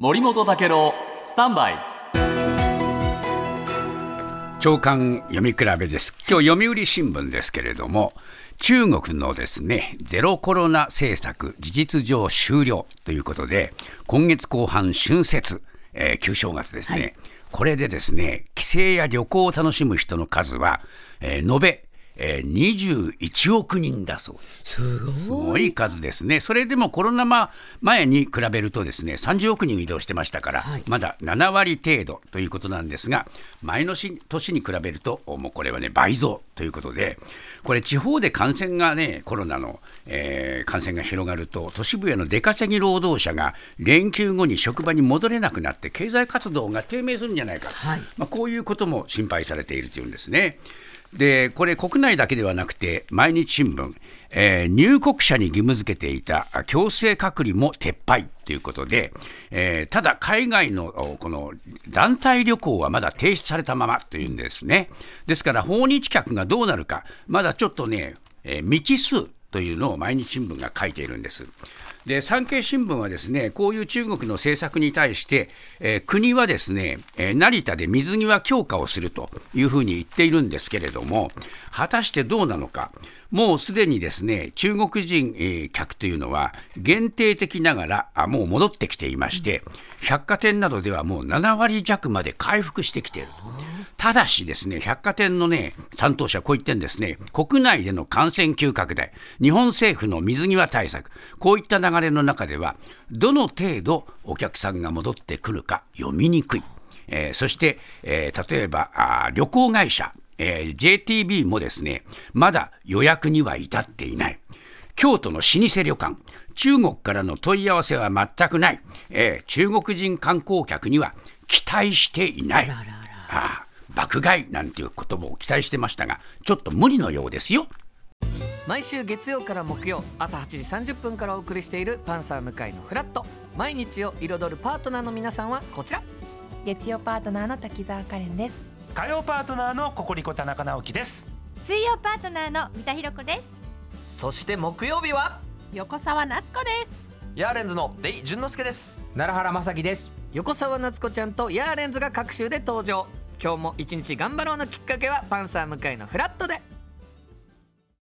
森本武郎スタンバイ。長官読み比べです。今日読売新聞ですけれども中国のですねゼロコロナ政策事実上終了ということで今月後半春節、えー、旧正月ですね、はい、これでですね帰省や旅行を楽しむ人の数は、えー、延べえー、21億人だそうです。すごい数ですね。それでもコロナ前に比べるとですね、30億人移動してましたから、はい、まだ7割程度ということなんですが、前の年に比べると、もうこれはね、倍増ということで、これ、地方で感染がね、コロナの、えー、感染が広がると、都市部への出稼ぎ労働者が連休後に職場に戻れなくなって、経済活動が低迷するんじゃないか、はい、まあ、こういうことも心配されているというんですね。でこれ、国内だけではなくて、毎日新聞、えー、入国者に義務付けていた強制隔離も撤廃ということで、えー、ただ、海外のこの団体旅行はまだ停止されたままというんですね。ですから、訪日客がどうなるか、まだちょっとね、えー、未知数というのを毎日新聞が書いているんです。で産経新聞はですねこういう中国の政策に対して、えー、国はですね、えー、成田で水際強化をするというふうに言っているんですけれども果たしてどうなのかもうすでにですね中国人、えー、客というのは限定的ながらあもう戻ってきていまして百貨店などではもう7割弱まで回復してきていると。ただしですね、百貨店のね、担当者はこう言ってんですね、国内での感染急拡大、日本政府の水際対策、こういった流れの中では、どの程度お客さんが戻ってくるか読みにくい。えー、そして、えー、例えばあ旅行会社、えー、JTB もですね、まだ予約には至っていない。京都の老舗旅館、中国からの問い合わせは全くない。えー、中国人観光客には期待していない。ああ爆買いなんていう言葉を期待してましたがちょっと無理のようですよ。毎週月曜から木曜朝8時30分からお送りしている「パンサー向井のフラット」毎日を彩るパートナーの皆さんはこちら。月曜パートナーの滝沢カレンです。火曜パートナーのココリコ田中直樹です。水曜パートナーの三田寛子です。そして木曜日は？横澤夏子です。ヤーレンズのデイ淳之介です。奈良原雅樹です。横澤夏子ちゃんとヤーレンズが各週で登場今日も一日頑張ろうのきっかけはパンサー向井のフラットで